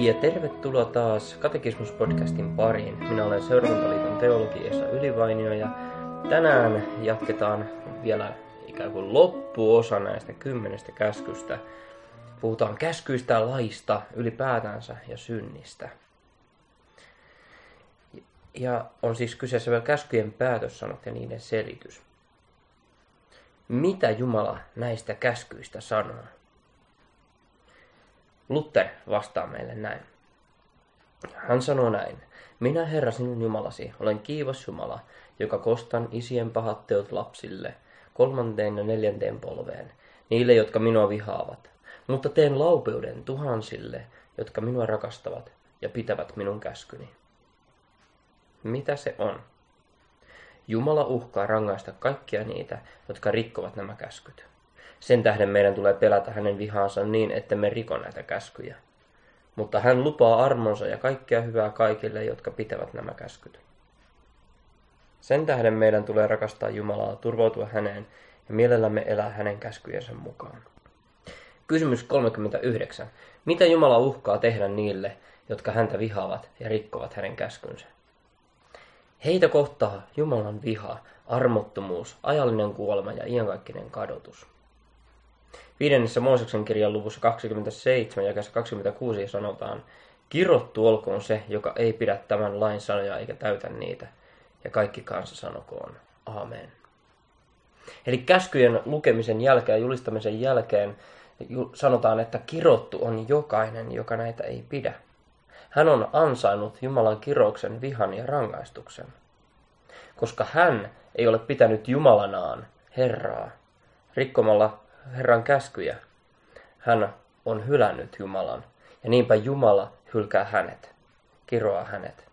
Ja tervetuloa taas Katekismus-podcastin pariin. Minä olen Seurakuntaliiton teologi Esa Ylivainio ja tänään jatketaan vielä ikään kuin loppuosa näistä kymmenestä käskystä. Puhutaan käskyistä, laista, ylipäätänsä ja synnistä. Ja on siis kyseessä vielä käskyjen päätössanot ja niiden selitys. Mitä Jumala näistä käskyistä sanoo? Luther vastaa meille näin. Hän sanoo näin. Minä, Herra sinun Jumalasi, olen kiivas Jumala, joka kostan isien pahat teot lapsille, kolmanteen ja neljänteen polveen, niille, jotka minua vihaavat. Mutta teen laupeuden tuhansille, jotka minua rakastavat ja pitävät minun käskyni. Mitä se on? Jumala uhkaa rangaista kaikkia niitä, jotka rikkovat nämä käskyt. Sen tähden meidän tulee pelätä hänen vihaansa niin, että me riko näitä käskyjä. Mutta hän lupaa armonsa ja kaikkea hyvää kaikille, jotka pitävät nämä käskyt. Sen tähden meidän tulee rakastaa Jumalaa, turvautua häneen ja mielellämme elää hänen käskyjensä mukaan. Kysymys 39. Mitä Jumala uhkaa tehdä niille, jotka häntä vihaavat ja rikkovat hänen käskynsä? Heitä kohtaa Jumalan viha, armottomuus, ajallinen kuolema ja iankaikkinen kadotus. Viidennessä Mooseksen kirjan luvussa 27 ja 26 sanotaan, Kirottu olkoon se, joka ei pidä tämän lain sanoja eikä täytä niitä, ja kaikki kansa sanokoon. Amen. Eli käskyjen lukemisen jälkeen ja julistamisen jälkeen sanotaan, että kirottu on jokainen, joka näitä ei pidä. Hän on ansainnut Jumalan kirouksen, vihan ja rangaistuksen. Koska hän ei ole pitänyt Jumalanaan, Herraa, rikkomalla Herran käskyjä. Hän on hylännyt Jumalan, ja niinpä Jumala hylkää hänet, kiroaa hänet.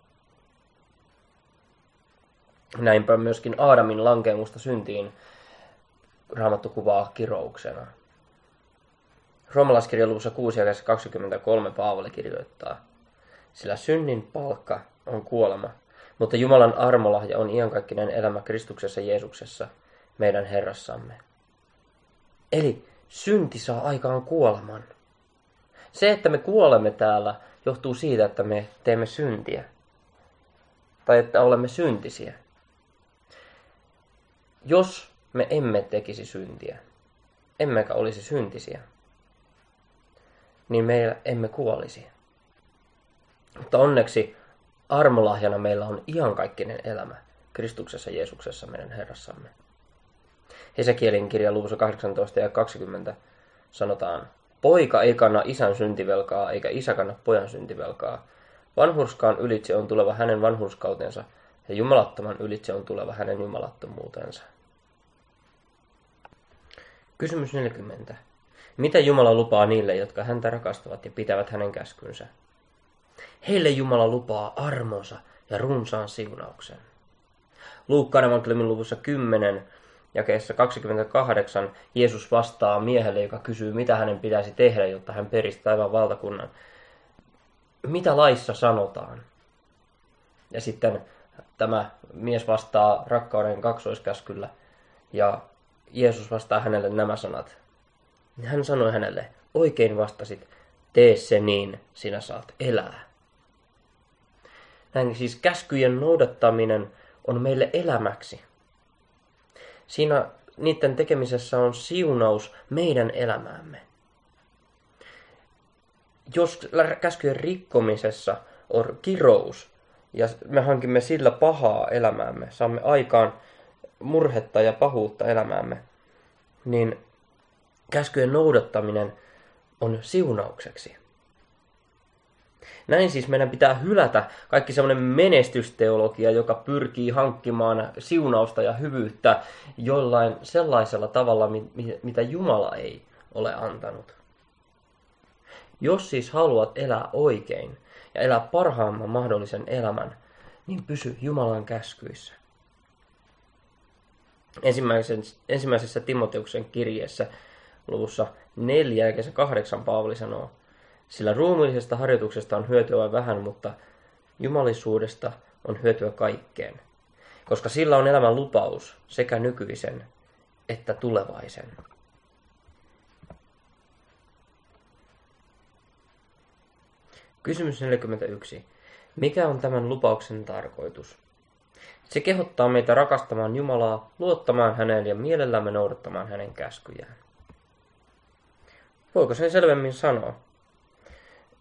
Näinpä myöskin Aadamin lankemusta syntiin Raamattu kuvaa kirouksena. Roomalaiskirjan luvussa 6 ja 23 Paavali kirjoittaa, sillä synnin palkka on kuolema, mutta Jumalan armolahja on iankaikkinen elämä Kristuksessa Jeesuksessa, meidän Herrassamme. Eli synti saa aikaan kuoleman. Se, että me kuolemme täällä, johtuu siitä, että me teemme syntiä. Tai että olemme syntisiä. Jos me emme tekisi syntiä, emmekä olisi syntisiä, niin meillä emme kuolisi. Mutta onneksi armolahjana meillä on iankaikkinen elämä Kristuksessa Jeesuksessa meidän Herrassamme. Hesekielin kirjan luvussa 18 ja 20 sanotaan, Poika ei kanna isän syntivelkaa, eikä isä kanna pojan syntivelkaa. Vanhurskaan ylitse on tuleva hänen vanhurskautensa, ja jumalattoman ylitse on tuleva hänen jumalattomuutensa. Kysymys 40. Mitä Jumala lupaa niille, jotka häntä rakastavat ja pitävät hänen käskynsä? Heille Jumala lupaa armonsa ja runsaan siunauksen. Luukkaan evankeliumin luvussa 10 Jakeessa 28 Jeesus vastaa miehelle, joka kysyy, mitä hänen pitäisi tehdä, jotta hän perisi taivaan valtakunnan. Mitä laissa sanotaan? Ja sitten tämä mies vastaa rakkauden kaksoiskäskyllä ja Jeesus vastaa hänelle nämä sanat. Hän sanoi hänelle, oikein vastasit, tee se niin, sinä saat elää. Näin siis käskyjen noudattaminen on meille elämäksi siinä niiden tekemisessä on siunaus meidän elämäämme. Jos käskyjen rikkomisessa on kirous ja me hankimme sillä pahaa elämäämme, saamme aikaan murhetta ja pahuutta elämäämme, niin käskyjen noudattaminen on siunaukseksi. Näin siis meidän pitää hylätä kaikki semmoinen menestysteologia, joka pyrkii hankkimaan siunausta ja hyvyyttä jollain sellaisella tavalla, mitä Jumala ei ole antanut. Jos siis haluat elää oikein ja elää parhaamman mahdollisen elämän, niin pysy Jumalan käskyissä. Ensimmäisessä, Timoteuksen kirjeessä luvussa 4 ja 8 Paavali sanoo, sillä ruumiillisesta harjoituksesta on hyötyä vähän, mutta jumalisuudesta on hyötyä kaikkeen, koska sillä on elämän lupaus sekä nykyisen että tulevaisen. Kysymys 41. Mikä on tämän lupauksen tarkoitus? Se kehottaa meitä rakastamaan Jumalaa, luottamaan häneen ja mielellämme noudattamaan hänen käskyjään. Voiko sen selvemmin sanoa?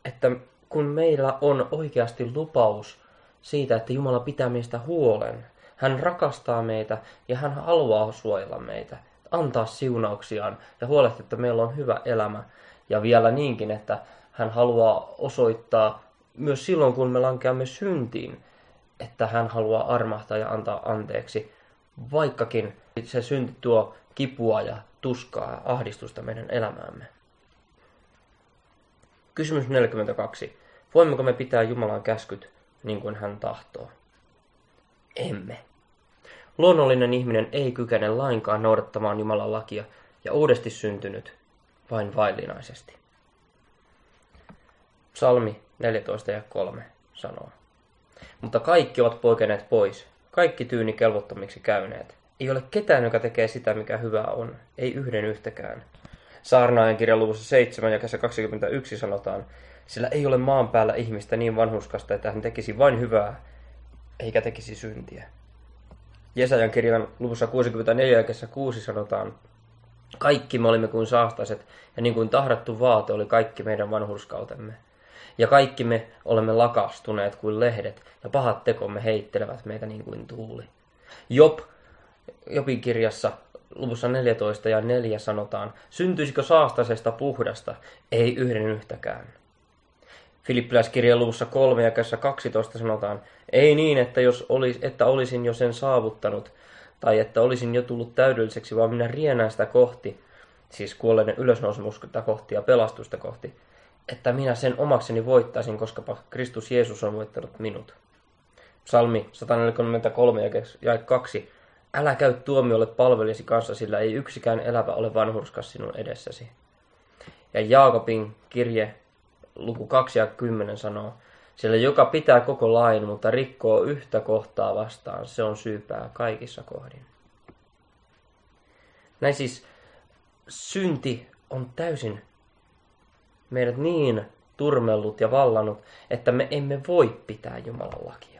Että kun meillä on oikeasti lupaus siitä, että Jumala pitää meistä huolen, hän rakastaa meitä ja hän haluaa suojella meitä, antaa siunauksiaan ja huolehtia, että meillä on hyvä elämä. Ja vielä niinkin, että hän haluaa osoittaa myös silloin, kun me lankeamme syntiin, että hän haluaa armahtaa ja antaa anteeksi, vaikkakin se synti tuo kipua ja tuskaa ja ahdistusta meidän elämäämme. Kysymys 42. Voimmeko me pitää Jumalan käskyt niin kuin hän tahtoo? Emme. Luonnollinen ihminen ei kykene lainkaan noudattamaan Jumalan lakia ja uudesti syntynyt vain vaillinaisesti. Psalmi 14 ja 3 sanoo. Mutta kaikki ovat poikeneet pois, kaikki tyyni kelvottomiksi käyneet. Ei ole ketään, joka tekee sitä, mikä hyvä on, ei yhden yhtäkään. Saarnaajan kirjan luvussa 7 ja 21 sanotaan, sillä ei ole maan päällä ihmistä niin vanhuskasta, että hän tekisi vain hyvää, eikä tekisi syntiä. Jesajan kirjan luvussa 64 ja 6 sanotaan, kaikki me olimme kuin saastaset, ja niin kuin tahrattu vaate oli kaikki meidän vanhurskautemme. Ja kaikki me olemme lakastuneet kuin lehdet, ja pahat tekomme heittelevät meitä niin kuin tuuli. Job, Jobin kirjassa luvussa 14 ja 4 sanotaan, syntyisikö saastasesta puhdasta? Ei yhden yhtäkään. Filippiläiskirjan luvussa 3 ja 12 sanotaan, ei niin, että, jos olis, että olisin jo sen saavuttanut, tai että olisin jo tullut täydelliseksi, vaan minä rienään sitä kohti, siis kuolleiden ylösnousemusta kohti ja pelastusta kohti, että minä sen omakseni voittaisin, koska Kristus Jeesus on voittanut minut. Psalmi 143 ja 2. Älä käy tuomiolle palvelisi kanssa, sillä ei yksikään elävä ole vanhurskas sinun edessäsi. Ja Jaakobin kirje luku 2 ja 10 sanoo, sillä joka pitää koko lain, mutta rikkoo yhtä kohtaa vastaan, se on syypää kaikissa kohdin. Näin siis synti on täysin meidät niin turmellut ja vallannut, että me emme voi pitää Jumalan lakia.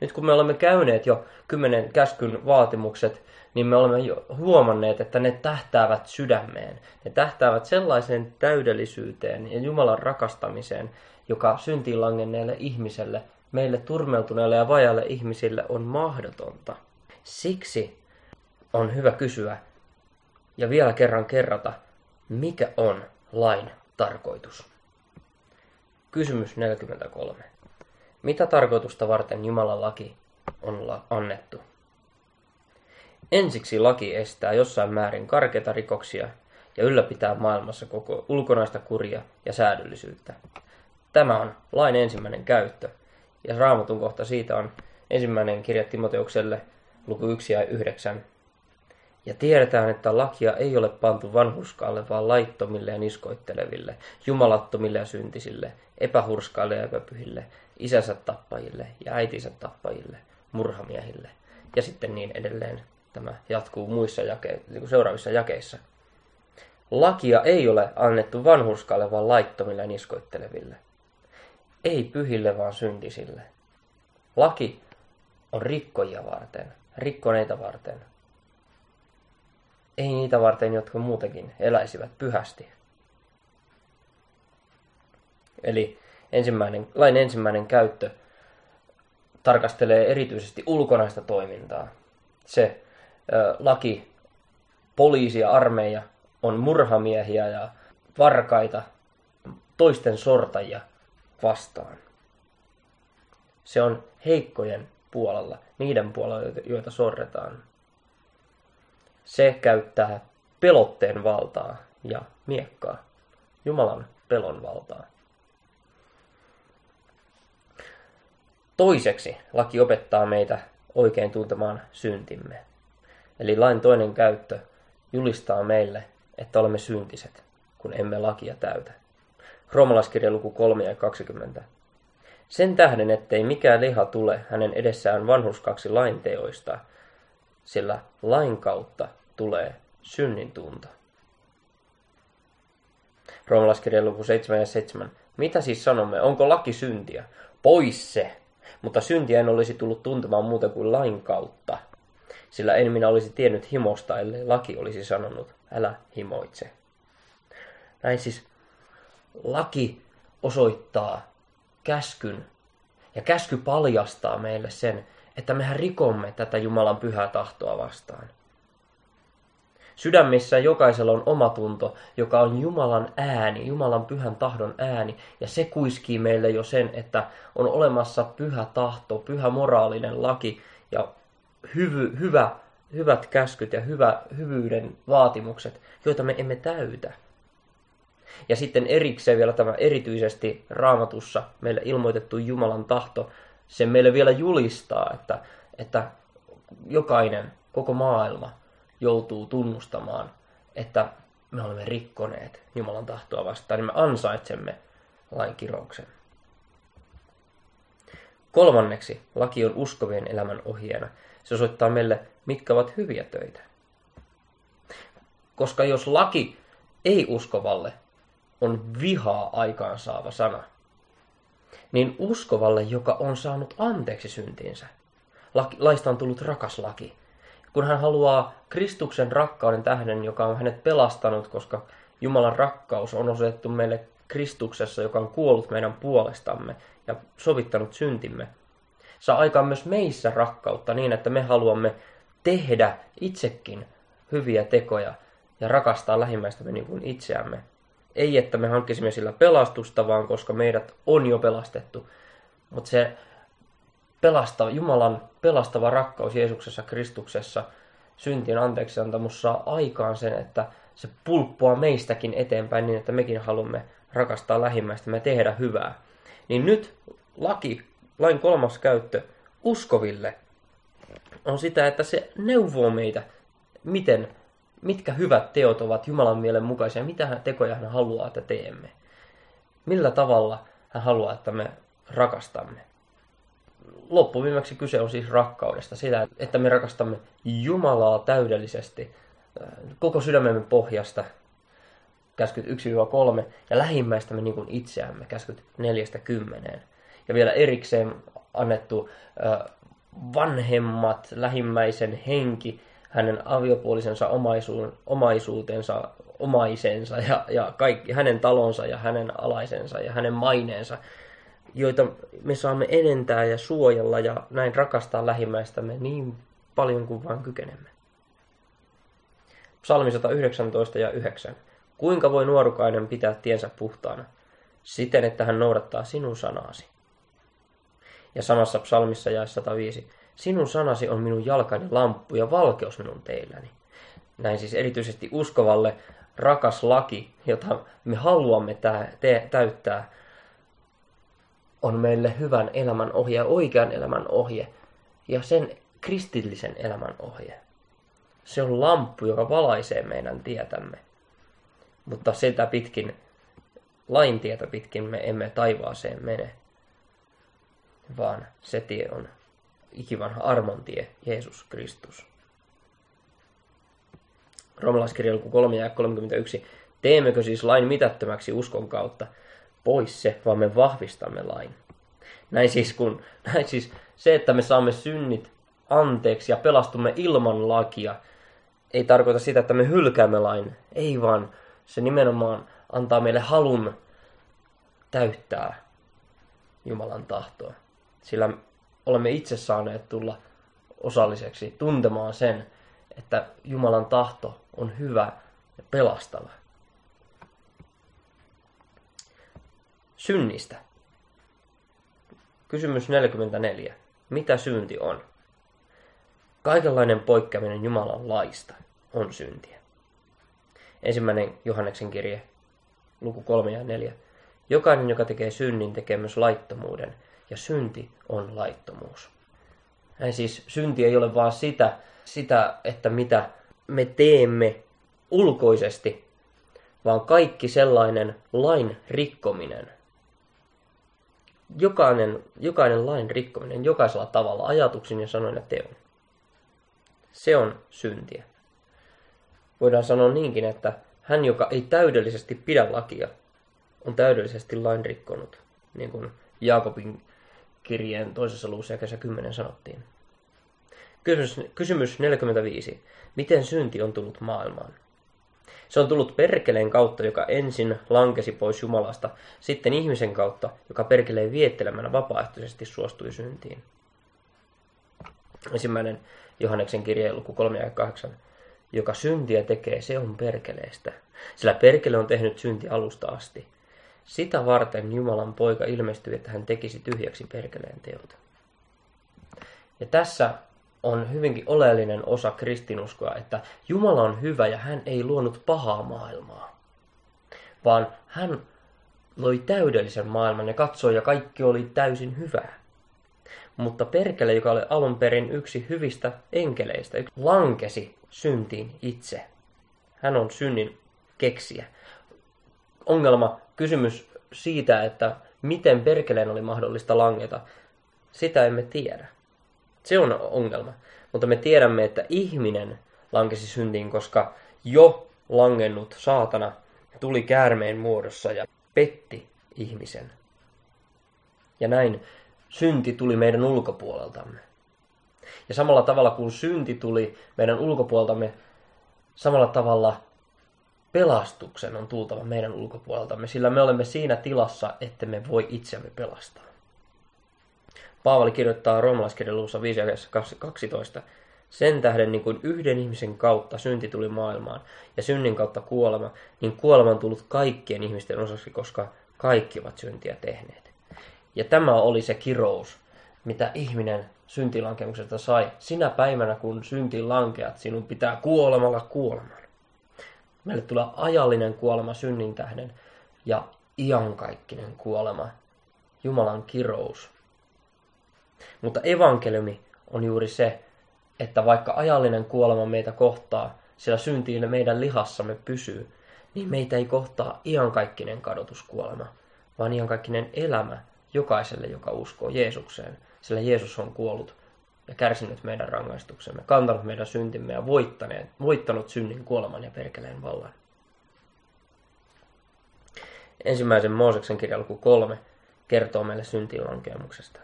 Nyt kun me olemme käyneet jo kymmenen käskyn vaatimukset, niin me olemme jo huomanneet, että ne tähtäävät sydämeen. Ne tähtäävät sellaiseen täydellisyyteen ja Jumalan rakastamiseen, joka syntiin langenneelle ihmiselle, meille turmeltuneelle ja vajalle ihmisille on mahdotonta. Siksi on hyvä kysyä ja vielä kerran kerrata, mikä on lain tarkoitus. Kysymys 43. Mitä tarkoitusta varten Jumalan laki on annettu? Ensiksi laki estää jossain määrin karkeita rikoksia ja ylläpitää maailmassa koko ulkonaista kuria ja säädöllisyyttä. Tämä on lain ensimmäinen käyttö, ja raamatun kohta siitä on ensimmäinen kirja Timoteukselle, luku 1 ja 9. Ja tiedetään, että lakia ei ole pantu vanhurskaalle, vaan laittomille ja niskoitteleville, jumalattomille ja syntisille, epähurskaille ja epäpyhille, isänsä tappajille ja äitinsä tappajille, murhamiehille ja sitten niin edelleen. Tämä jatkuu muissa jake- niin seuraavissa jakeissa. Lakia ei ole annettu vanhurskaalle, vaan laittomille ja niskoitteleville. Ei pyhille, vaan syntisille. Laki on rikkojia varten, rikkoneita varten. Ei niitä varten, jotka muutenkin eläisivät pyhästi. Eli ensimmäinen, lain ensimmäinen käyttö tarkastelee erityisesti ulkonaista toimintaa. Se ö, laki, poliisi ja armeija on murhamiehiä ja varkaita, toisten sortajia vastaan. Se on heikkojen puolella, niiden puolella, joita sorretaan. Se käyttää pelotteen valtaa ja miekkaa, Jumalan pelon valtaa. Toiseksi laki opettaa meitä oikein tuntemaan syntimme. Eli lain toinen käyttö julistaa meille, että olemme syntiset, kun emme lakia täytä. Roomalaiskirja luku 3 ja 20. Sen tähden, ettei mikään liha tule hänen edessään vanhuskaksi lain teoista, sillä lain kautta tulee synnin tunto. Roomalaiskirja luku 7 ja 7. Mitä siis sanomme? Onko laki syntiä? Pois se! Mutta syntiä en olisi tullut tuntemaan muuta kuin lain kautta. Sillä en minä olisi tiennyt himosta, ellei laki olisi sanonut, älä himoitse. Näin siis laki osoittaa käskyn ja käsky paljastaa meille sen, että mehän rikomme tätä Jumalan pyhää tahtoa vastaan. Sydämissä jokaisella on oma tunto, joka on Jumalan ääni, Jumalan pyhän tahdon ääni, ja se kuiskii meille jo sen, että on olemassa pyhä tahto, pyhä moraalinen laki ja hyvy, hyvä, hyvät käskyt ja hyvä, hyvyyden vaatimukset, joita me emme täytä. Ja sitten erikseen vielä tämä erityisesti raamatussa meille ilmoitettu Jumalan tahto, se meille vielä julistaa, että, että jokainen, koko maailma joutuu tunnustamaan, että me olemme rikkoneet Jumalan tahtoa vastaan, niin me ansaitsemme lain kirouksen. Kolmanneksi, laki on uskovien elämän ohjeena. Se osoittaa meille, mitkä ovat hyviä töitä. Koska jos laki ei uskovalle on vihaa aikaansaava sana, niin uskovalle, joka on saanut anteeksi syntiinsä, laista on tullut rakas laki. Kun hän haluaa Kristuksen rakkauden tähden, joka on hänet pelastanut, koska Jumalan rakkaus on osoitettu meille Kristuksessa, joka on kuollut meidän puolestamme ja sovittanut syntimme, saa aikaan myös meissä rakkautta niin, että me haluamme tehdä itsekin hyviä tekoja ja rakastaa lähimmäistämme niin kuin itseämme. Ei, että me hankkisimme sillä pelastusta, vaan koska meidät on jo pelastettu. Mutta se pelastava, Jumalan pelastava rakkaus Jeesuksessa Kristuksessa syntien anteeksiantamus saa aikaan sen, että se pulppua meistäkin eteenpäin niin, että mekin haluamme rakastaa lähimmäistä ja tehdä hyvää. Niin nyt laki, lain kolmas käyttö uskoville on sitä, että se neuvoo meitä, miten mitkä hyvät teot ovat Jumalan mielen mukaisia, mitä tekoja hän haluaa, että teemme. Millä tavalla hän haluaa, että me rakastamme. Loppuviimeksi kyse on siis rakkaudesta, sitä, että me rakastamme Jumalaa täydellisesti, äh, koko sydämemme pohjasta, käskyt 1-3, ja lähimmäistämme niin kuin itseämme, käskyt 4-10. Ja vielä erikseen annettu äh, vanhemmat, lähimmäisen henki, hänen aviopuolisensa omaisuutensa, omaisensa ja, ja kaikki, hänen talonsa ja hänen alaisensa ja hänen maineensa, joita me saamme enentää ja suojella ja näin rakastaa lähimmäistämme niin paljon kuin vain kykenemme. Psalmi 119 ja 9. Kuinka voi nuorukainen pitää tiensä puhtaana? Siten, että hän noudattaa sinun sanaasi. Ja samassa psalmissa jae 105. Sinun sanasi on minun jalkani lamppu ja valkeus minun teilläni. Näin siis erityisesti uskovalle rakas laki, jota me haluamme täyttää, on meille hyvän elämän ohje oikean elämän ohje ja sen kristillisen elämän ohje. Se on lamppu, joka valaisee meidän tietämme. Mutta sitä pitkin, lain tietä pitkin me emme taivaaseen mene, vaan se tie on ikivanha armontie, Jeesus Kristus. Romalaiskirja luku 3 ja 31. Teemmekö siis lain mitättömäksi uskon kautta? Pois se, vaan me vahvistamme lain. Näin siis, kun, näin siis se, että me saamme synnit anteeksi ja pelastumme ilman lakia, ei tarkoita sitä, että me hylkäämme lain. Ei vaan se nimenomaan antaa meille halun täyttää Jumalan tahtoa. Sillä olemme itse saaneet tulla osalliseksi tuntemaan sen, että Jumalan tahto on hyvä ja pelastava. Synnistä. Kysymys 44. Mitä synti on? Kaikenlainen poikkeaminen Jumalan laista on syntiä. Ensimmäinen Johanneksen kirje, luku 3 ja 4. Jokainen, joka tekee synnin, tekee myös laittomuuden, ja synti on laittomuus. Näin siis synti ei ole vaan sitä, sitä, että mitä me teemme ulkoisesti, vaan kaikki sellainen lain rikkominen. Jokainen, jokainen lain rikkominen jokaisella tavalla, ajatuksin ja sanoin ja teon. Se on syntiä. Voidaan sanoa niinkin, että hän, joka ei täydellisesti pidä lakia, on täydellisesti lain rikkonut, niin kuin Jaakobin kirjeen toisessa luvussa ja kesä 10 sanottiin. Kysymys, kysymys 45. Miten synti on tullut maailmaan? Se on tullut perkeleen kautta, joka ensin lankesi pois Jumalasta, sitten ihmisen kautta, joka perkeleen viettelemällä vapaaehtoisesti suostui syntiin. Ensimmäinen Johanneksen kirje luku 3 ja 8. Joka syntiä tekee, se on perkeleestä. Sillä perkele on tehnyt synti alusta asti. Sitä varten Jumalan poika ilmestyi, että hän tekisi tyhjäksi perkeleen teot. Ja tässä on hyvinkin oleellinen osa kristinuskoa, että Jumala on hyvä ja hän ei luonut pahaa maailmaa, vaan hän loi täydellisen maailman ja katsoi ja kaikki oli täysin hyvää. Mutta perkele, joka oli alun perin yksi hyvistä enkeleistä, lankesi syntiin itse. Hän on synnin keksiä. Ongelma, kysymys siitä, että miten perkeleen oli mahdollista langeta, sitä emme tiedä. Se on ongelma. Mutta me tiedämme, että ihminen lankesi syntiin, koska jo langennut saatana tuli käärmeen muodossa ja petti ihmisen. Ja näin synti tuli meidän ulkopuoleltamme. Ja samalla tavalla kuin synti tuli meidän ulkopuoleltamme, samalla tavalla pelastuksen on tultava meidän ulkopuoleltamme, sillä me olemme siinä tilassa, että me voi itsemme pelastaa. Paavali kirjoittaa roomalaiskirjan luvussa 5 12. Sen tähden niin kuin yhden ihmisen kautta synti tuli maailmaan ja synnin kautta kuolema, niin kuolema on tullut kaikkien ihmisten osaksi, koska kaikki ovat syntiä tehneet. Ja tämä oli se kirous, mitä ihminen syntilankemuksesta sai. Sinä päivänä, kun syntiin lankeat, sinun pitää kuolemalla kuoleman. Meille tulee ajallinen kuolema synnin tähden ja iankaikkinen kuolema, Jumalan kirous. Mutta evankeliumi on juuri se, että vaikka ajallinen kuolema meitä kohtaa, sillä syntiin meidän lihassamme pysyy, niin meitä ei kohtaa iankaikkinen kadotuskuolema, vaan iankaikkinen elämä jokaiselle, joka uskoo Jeesukseen, sillä Jeesus on kuollut ja kärsinyt meidän rangaistuksemme, kantanut meidän syntimme ja voittanut synnin kuoleman ja perkeleen vallan. Ensimmäisen Mooseksen kirja luku kolme kertoo meille syntilankemuksesta.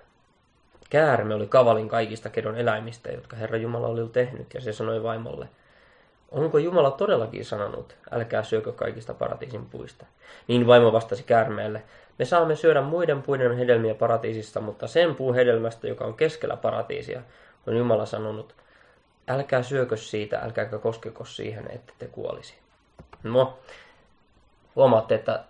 Käärme oli kavalin kaikista kedon eläimistä, jotka Herra Jumala oli tehnyt, ja se sanoi vaimolle, Onko Jumala todellakin sanonut, älkää syökö kaikista paratiisin puista? Niin vaimo vastasi käärmeelle, me saamme syödä muiden puiden hedelmiä paratiisista, mutta sen puun hedelmästä, joka on keskellä paratiisia, on Jumala sanonut, älkää syökö siitä, älkääkä koskeko siihen, että te kuolisi. No, huomaatte, että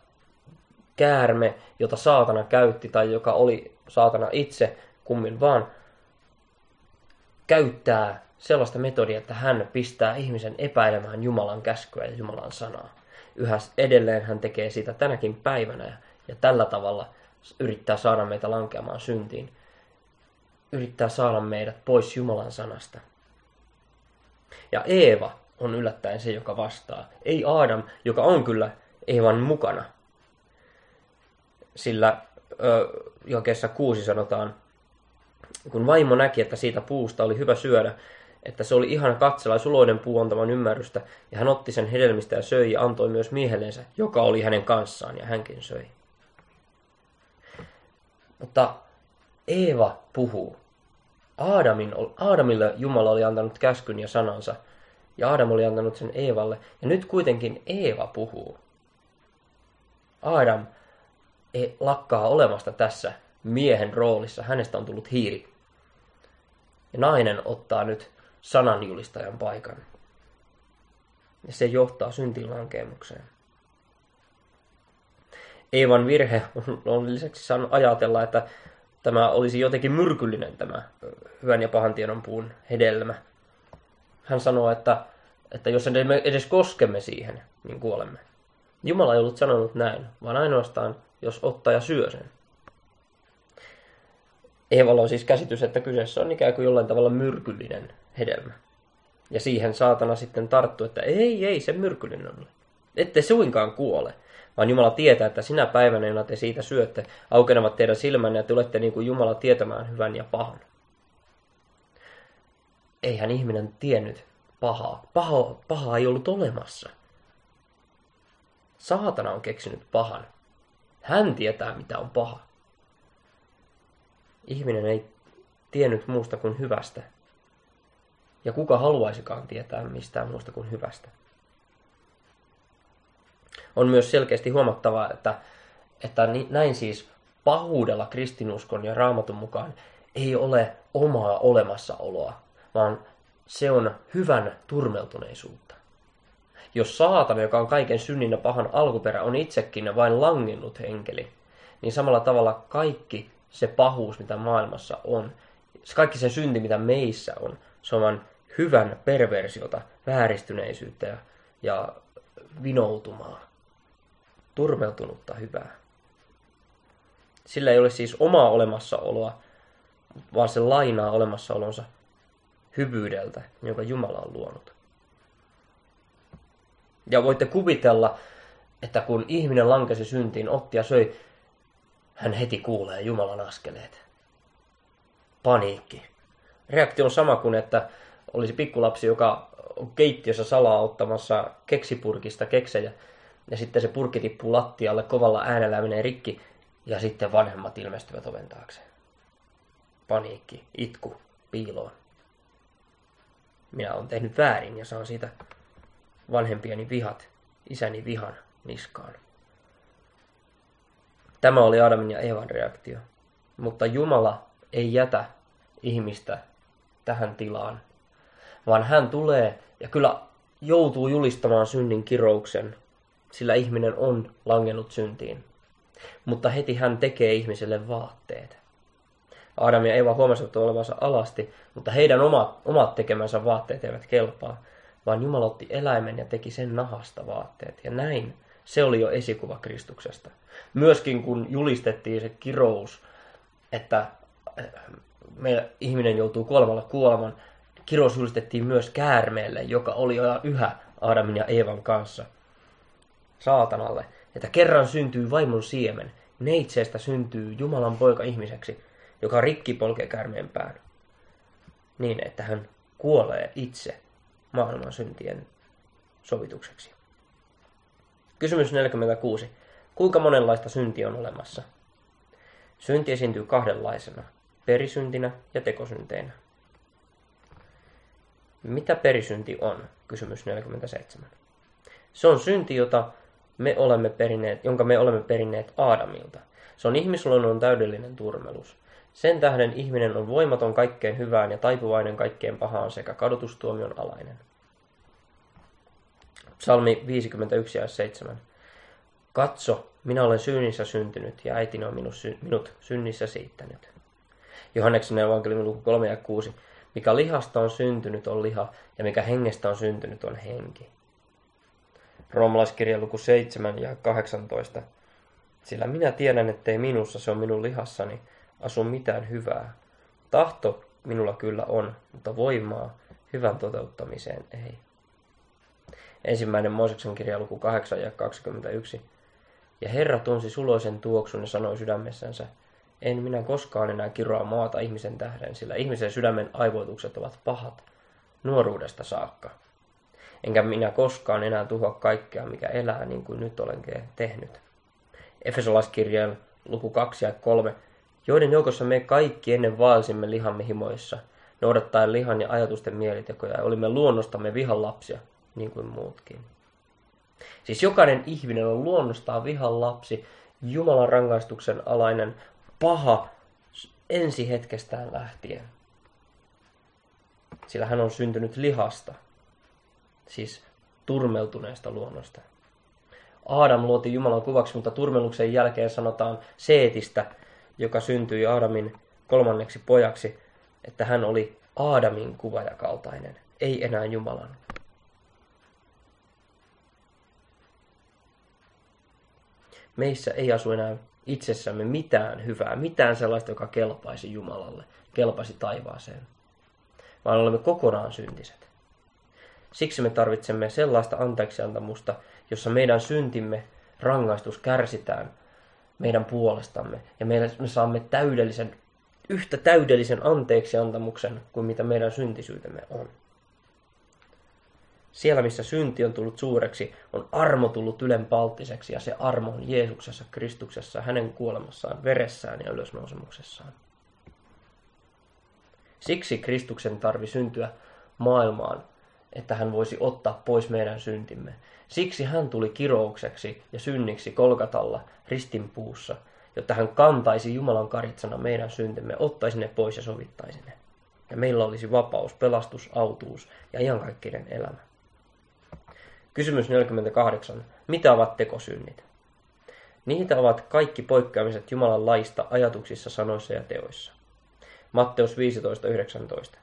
käärme, jota saatana käytti tai joka oli saatana itse, kummin vaan käyttää sellaista metodia, että hän pistää ihmisen epäilemään Jumalan käskyä ja Jumalan sanaa. Yhä edelleen hän tekee sitä tänäkin päivänä ja, tällä tavalla yrittää saada meitä lankeamaan syntiin. Yrittää saada meidät pois Jumalan sanasta. Ja Eeva on yllättäen se, joka vastaa. Ei Adam, joka on kyllä Eevan mukana. Sillä ö, jakeessa kuusi sanotaan, kun vaimo näki, että siitä puusta oli hyvä syödä, että se oli ihana katsella suloinen puu antavan ymmärrystä, ja hän otti sen hedelmistä ja söi ja antoi myös miehellensä, joka oli hänen kanssaan, ja hänkin söi. Mutta Eeva puhuu. Aadamin, Aadamille Jumala oli antanut käskyn ja sanansa, ja Aadam oli antanut sen Eevalle, ja nyt kuitenkin Eeva puhuu. Aadam ei lakkaa olemasta tässä miehen roolissa, hänestä on tullut hiiri. Ja nainen ottaa nyt sananjulistajan paikan. Ja se johtaa syntilankemukseen. Eevan virhe on lisäksi saanut ajatella, että tämä olisi jotenkin myrkyllinen tämä hyvän ja pahan tiedon puun hedelmä. Hän sanoo, että, että jos me edes koskemme siihen, niin kuolemme. Jumala ei ollut sanonut näin, vaan ainoastaan, jos ottaa ja syö sen. Eevalla on siis käsitys, että kyseessä on ikään kuin jollain tavalla myrkyllinen hedelmä. Ja siihen saatana sitten tarttuu, että ei, ei, se myrkyllinen on. Ette suinkaan kuole, vaan Jumala tietää, että sinä päivänä, jona te siitä syötte, aukenevat teidän silmänne ja tulette niin kuin Jumala tietämään hyvän ja pahan. Eihän ihminen tiennyt pahaa. Paha, pahaa ei ollut olemassa. Saatana on keksinyt pahan. Hän tietää, mitä on paha. Ihminen ei tiennyt muusta kuin hyvästä. Ja kuka haluaisikaan tietää mistään muusta kuin hyvästä. On myös selkeästi huomattavaa, että, että näin siis pahuudella kristinuskon ja raamatun mukaan ei ole omaa olemassaoloa, vaan se on hyvän turmeltuneisuutta. Jos saatana, joka on kaiken synnin ja pahan alkuperä, on itsekin vain langennut henkeli, niin samalla tavalla kaikki se pahuus, mitä maailmassa on, kaikki se synti, mitä meissä on, se on vain hyvän perversiota, vääristyneisyyttä ja, ja vinoutumaa, turmeltunutta hyvää. Sillä ei ole siis omaa olemassaoloa, vaan se lainaa olemassaolonsa hyvyydeltä, jonka Jumala on luonut. Ja voitte kuvitella, että kun ihminen lankesi syntiin, otti ja söi, hän heti kuulee Jumalan askeleet. Paniikki. Reaktio on sama kuin, että olisi pikkulapsi, joka on keittiössä salaa ottamassa keksipurkista keksejä, ja sitten se purkki tippuu lattialle kovalla äänellä menee rikki, ja sitten vanhemmat ilmestyvät oven taakse. Paniikki, itku, piiloon. Minä olen tehnyt väärin ja saan siitä vanhempieni vihat, isäni vihan niskaan. Tämä oli Adamin ja Evan reaktio. Mutta Jumala ei jätä ihmistä tähän tilaan, vaan hän tulee ja kyllä joutuu julistamaan synnin kirouksen, sillä ihminen on langennut syntiin. Mutta heti hän tekee ihmiselle vaatteet. Adam ja Eva huomasivat olevansa alasti, mutta heidän omat, omat tekemänsä vaatteet eivät kelpaa, vaan Jumala otti eläimen ja teki sen nahasta vaatteet. Ja näin se oli jo esikuva Kristuksesta. Myöskin kun julistettiin se kirous, että äh, meillä ihminen joutuu kuolemalla kuoleman, kirous julistettiin myös käärmeelle, joka oli jo yhä Adamin ja Eevan kanssa. Saatanalle, että kerran syntyy vaimon siemen, neitseestä syntyy Jumalan poika ihmiseksi, joka rikki polkee käärmeen pään. Niin, että hän kuolee itse maailman syntien sovitukseksi. Kysymys 46. Kuinka monenlaista syntiä on olemassa? Synti esiintyy kahdenlaisena, perisyntinä ja tekosynteinä. Mitä perisynti on? Kysymys 47. Se on synti, jota me olemme perineet, jonka me olemme perineet Aadamilta. Se on ihmisluonnon täydellinen turmelus. Sen tähden ihminen on voimaton kaikkeen hyvään ja taipuvainen kaikkeen pahaan sekä kadotustuomion alainen. Psalmi 51 ja 7. Katso, minä olen synnissä syntynyt ja äitini on minut, minut synnissä siittänyt. Johanneksen evankeliumin luku 3 ja 6. Mikä lihasta on syntynyt on liha ja mikä hengestä on syntynyt on henki. Roomalaiskirja luku 7 ja 18. Sillä minä tiedän, ettei minussa, se on minun lihassani, asu mitään hyvää. Tahto minulla kyllä on, mutta voimaa hyvän toteuttamiseen ei. Ensimmäinen Mooseksen kirja luku 8 ja 21. Ja Herra tunsi suloisen tuoksun ja sanoi sydämessänsä, en minä koskaan enää kiroa maata ihmisen tähden, sillä ihmisen sydämen aivoitukset ovat pahat, nuoruudesta saakka. Enkä minä koskaan enää tuhoa kaikkea, mikä elää niin kuin nyt olen tehnyt. Efesolaiskirjan luku 2 ja 3 joiden joukossa me kaikki ennen vaelsimme lihamme himoissa, noudattaen lihan ja ajatusten mielitekoja, ja olimme luonnostamme vihan lapsia, niin kuin muutkin. Siis jokainen ihminen on luonnostaan vihan lapsi, Jumalan rangaistuksen alainen, paha ensi hetkestään lähtien. Sillä hän on syntynyt lihasta, siis turmeltuneesta luonnosta. Aadam luotiin Jumalan kuvaksi, mutta turmeluksen jälkeen sanotaan Seetistä, joka syntyi Aadamin kolmanneksi pojaksi, että hän oli Aadamin kuvajakaltainen, ei enää Jumalan. Meissä ei asu enää itsessämme mitään hyvää, mitään sellaista, joka kelpaisi Jumalalle, kelpaisi taivaaseen, vaan olemme kokonaan syntiset. Siksi me tarvitsemme sellaista anteeksiantamusta, jossa meidän syntimme rangaistus kärsitään meidän puolestamme. Ja me saamme täydellisen, yhtä täydellisen anteeksiantamuksen kuin mitä meidän syntisyytemme on. Siellä, missä synti on tullut suureksi, on armo tullut ylenpalttiseksi ja se armo on Jeesuksessa, Kristuksessa, hänen kuolemassaan, veressään ja ylösnousemuksessaan. Siksi Kristuksen tarvi syntyä maailmaan, että hän voisi ottaa pois meidän syntimme. Siksi hän tuli kiroukseksi ja synniksi Kolkatalla ristinpuussa, jotta hän kantaisi Jumalan karitsana meidän syntimme, ottaisi ne pois ja sovittaisi ne. Ja meillä olisi vapaus, pelastus, autuus ja iankaikkinen elämä. Kysymys 48. Mitä ovat tekosynnit? Niitä ovat kaikki poikkeamiset Jumalan laista ajatuksissa, sanoissa ja teoissa. Matteus 15.19.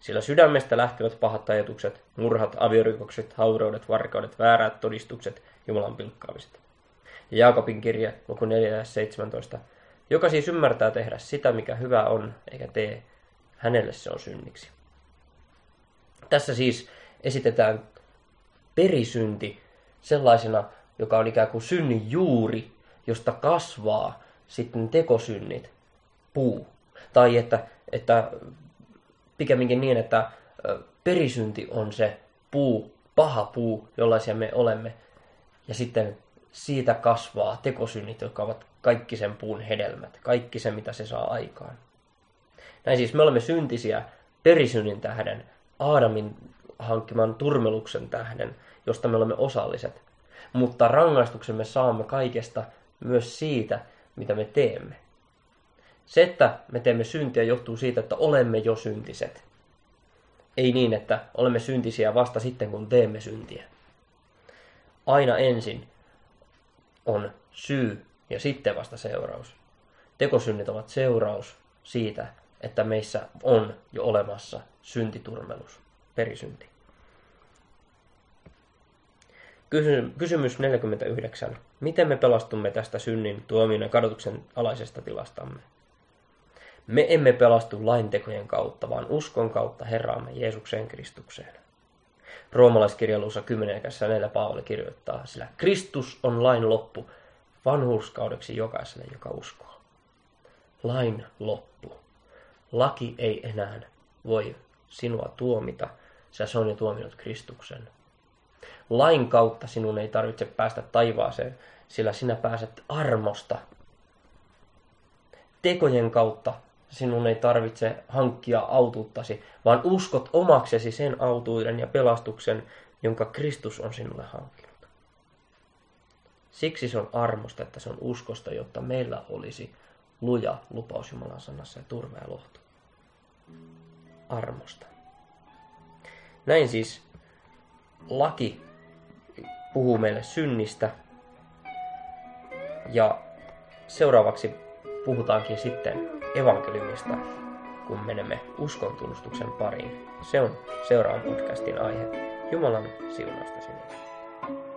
Sillä sydämestä lähtevät pahat ajatukset, murhat, aviorikokset, haureudet, varkaudet, väärät todistukset, Jumalan pilkkaamiset. Ja Jaakobin kirje, luku 4.17. Joka siis ymmärtää tehdä sitä, mikä hyvä on, eikä tee, hänelle se on synniksi. Tässä siis esitetään perisynti sellaisena, joka on ikään kuin synnin juuri, josta kasvaa sitten tekosynnit, puu. Tai että, että pikemminkin niin, että perisynti on se puu, paha puu, jollaisia me olemme. Ja sitten siitä kasvaa tekosynnit, jotka ovat kaikki sen puun hedelmät, kaikki se, mitä se saa aikaan. Näin siis me olemme syntisiä perisynnin tähden, Aadamin hankkiman turmeluksen tähden, josta me olemme osalliset. Mutta rangaistuksemme saamme kaikesta myös siitä, mitä me teemme. Se, että me teemme syntiä, johtuu siitä, että olemme jo syntiset. Ei niin, että olemme syntisiä vasta sitten, kun teemme syntiä. Aina ensin on syy ja sitten vasta seuraus. Tekosynnit ovat seuraus siitä, että meissä on jo olemassa syntiturmelus, perisynti. Kysymys 49. Miten me pelastumme tästä synnin tuomion ja kadotuksen alaisesta tilastamme? Me emme pelastu laintekojen kautta, vaan uskon kautta Herraamme Jeesukseen Kristukseen. Roomalaiskirjaluussa 10. kässä Paavali kirjoittaa, sillä Kristus on lain loppu vanhurskaudeksi jokaiselle, joka uskoo. Lain loppu. Laki ei enää voi sinua tuomita, sä se on jo tuominut Kristuksen. Lain kautta sinun ei tarvitse päästä taivaaseen, sillä sinä pääset armosta. Tekojen kautta sinun ei tarvitse hankkia autuuttasi, vaan uskot omaksesi sen autuuden ja pelastuksen, jonka Kristus on sinulle hankkinut. Siksi se on armosta, että se on uskosta, jotta meillä olisi luja lupaus Jumalan sanassa ja turva ja lohtu. Armosta. Näin siis laki puhuu meille synnistä. Ja seuraavaksi puhutaankin sitten evankeliumista, kun menemme uskon tunnustuksen pariin. Se on seuraavan podcastin aihe. Jumalan siunausta sinulle.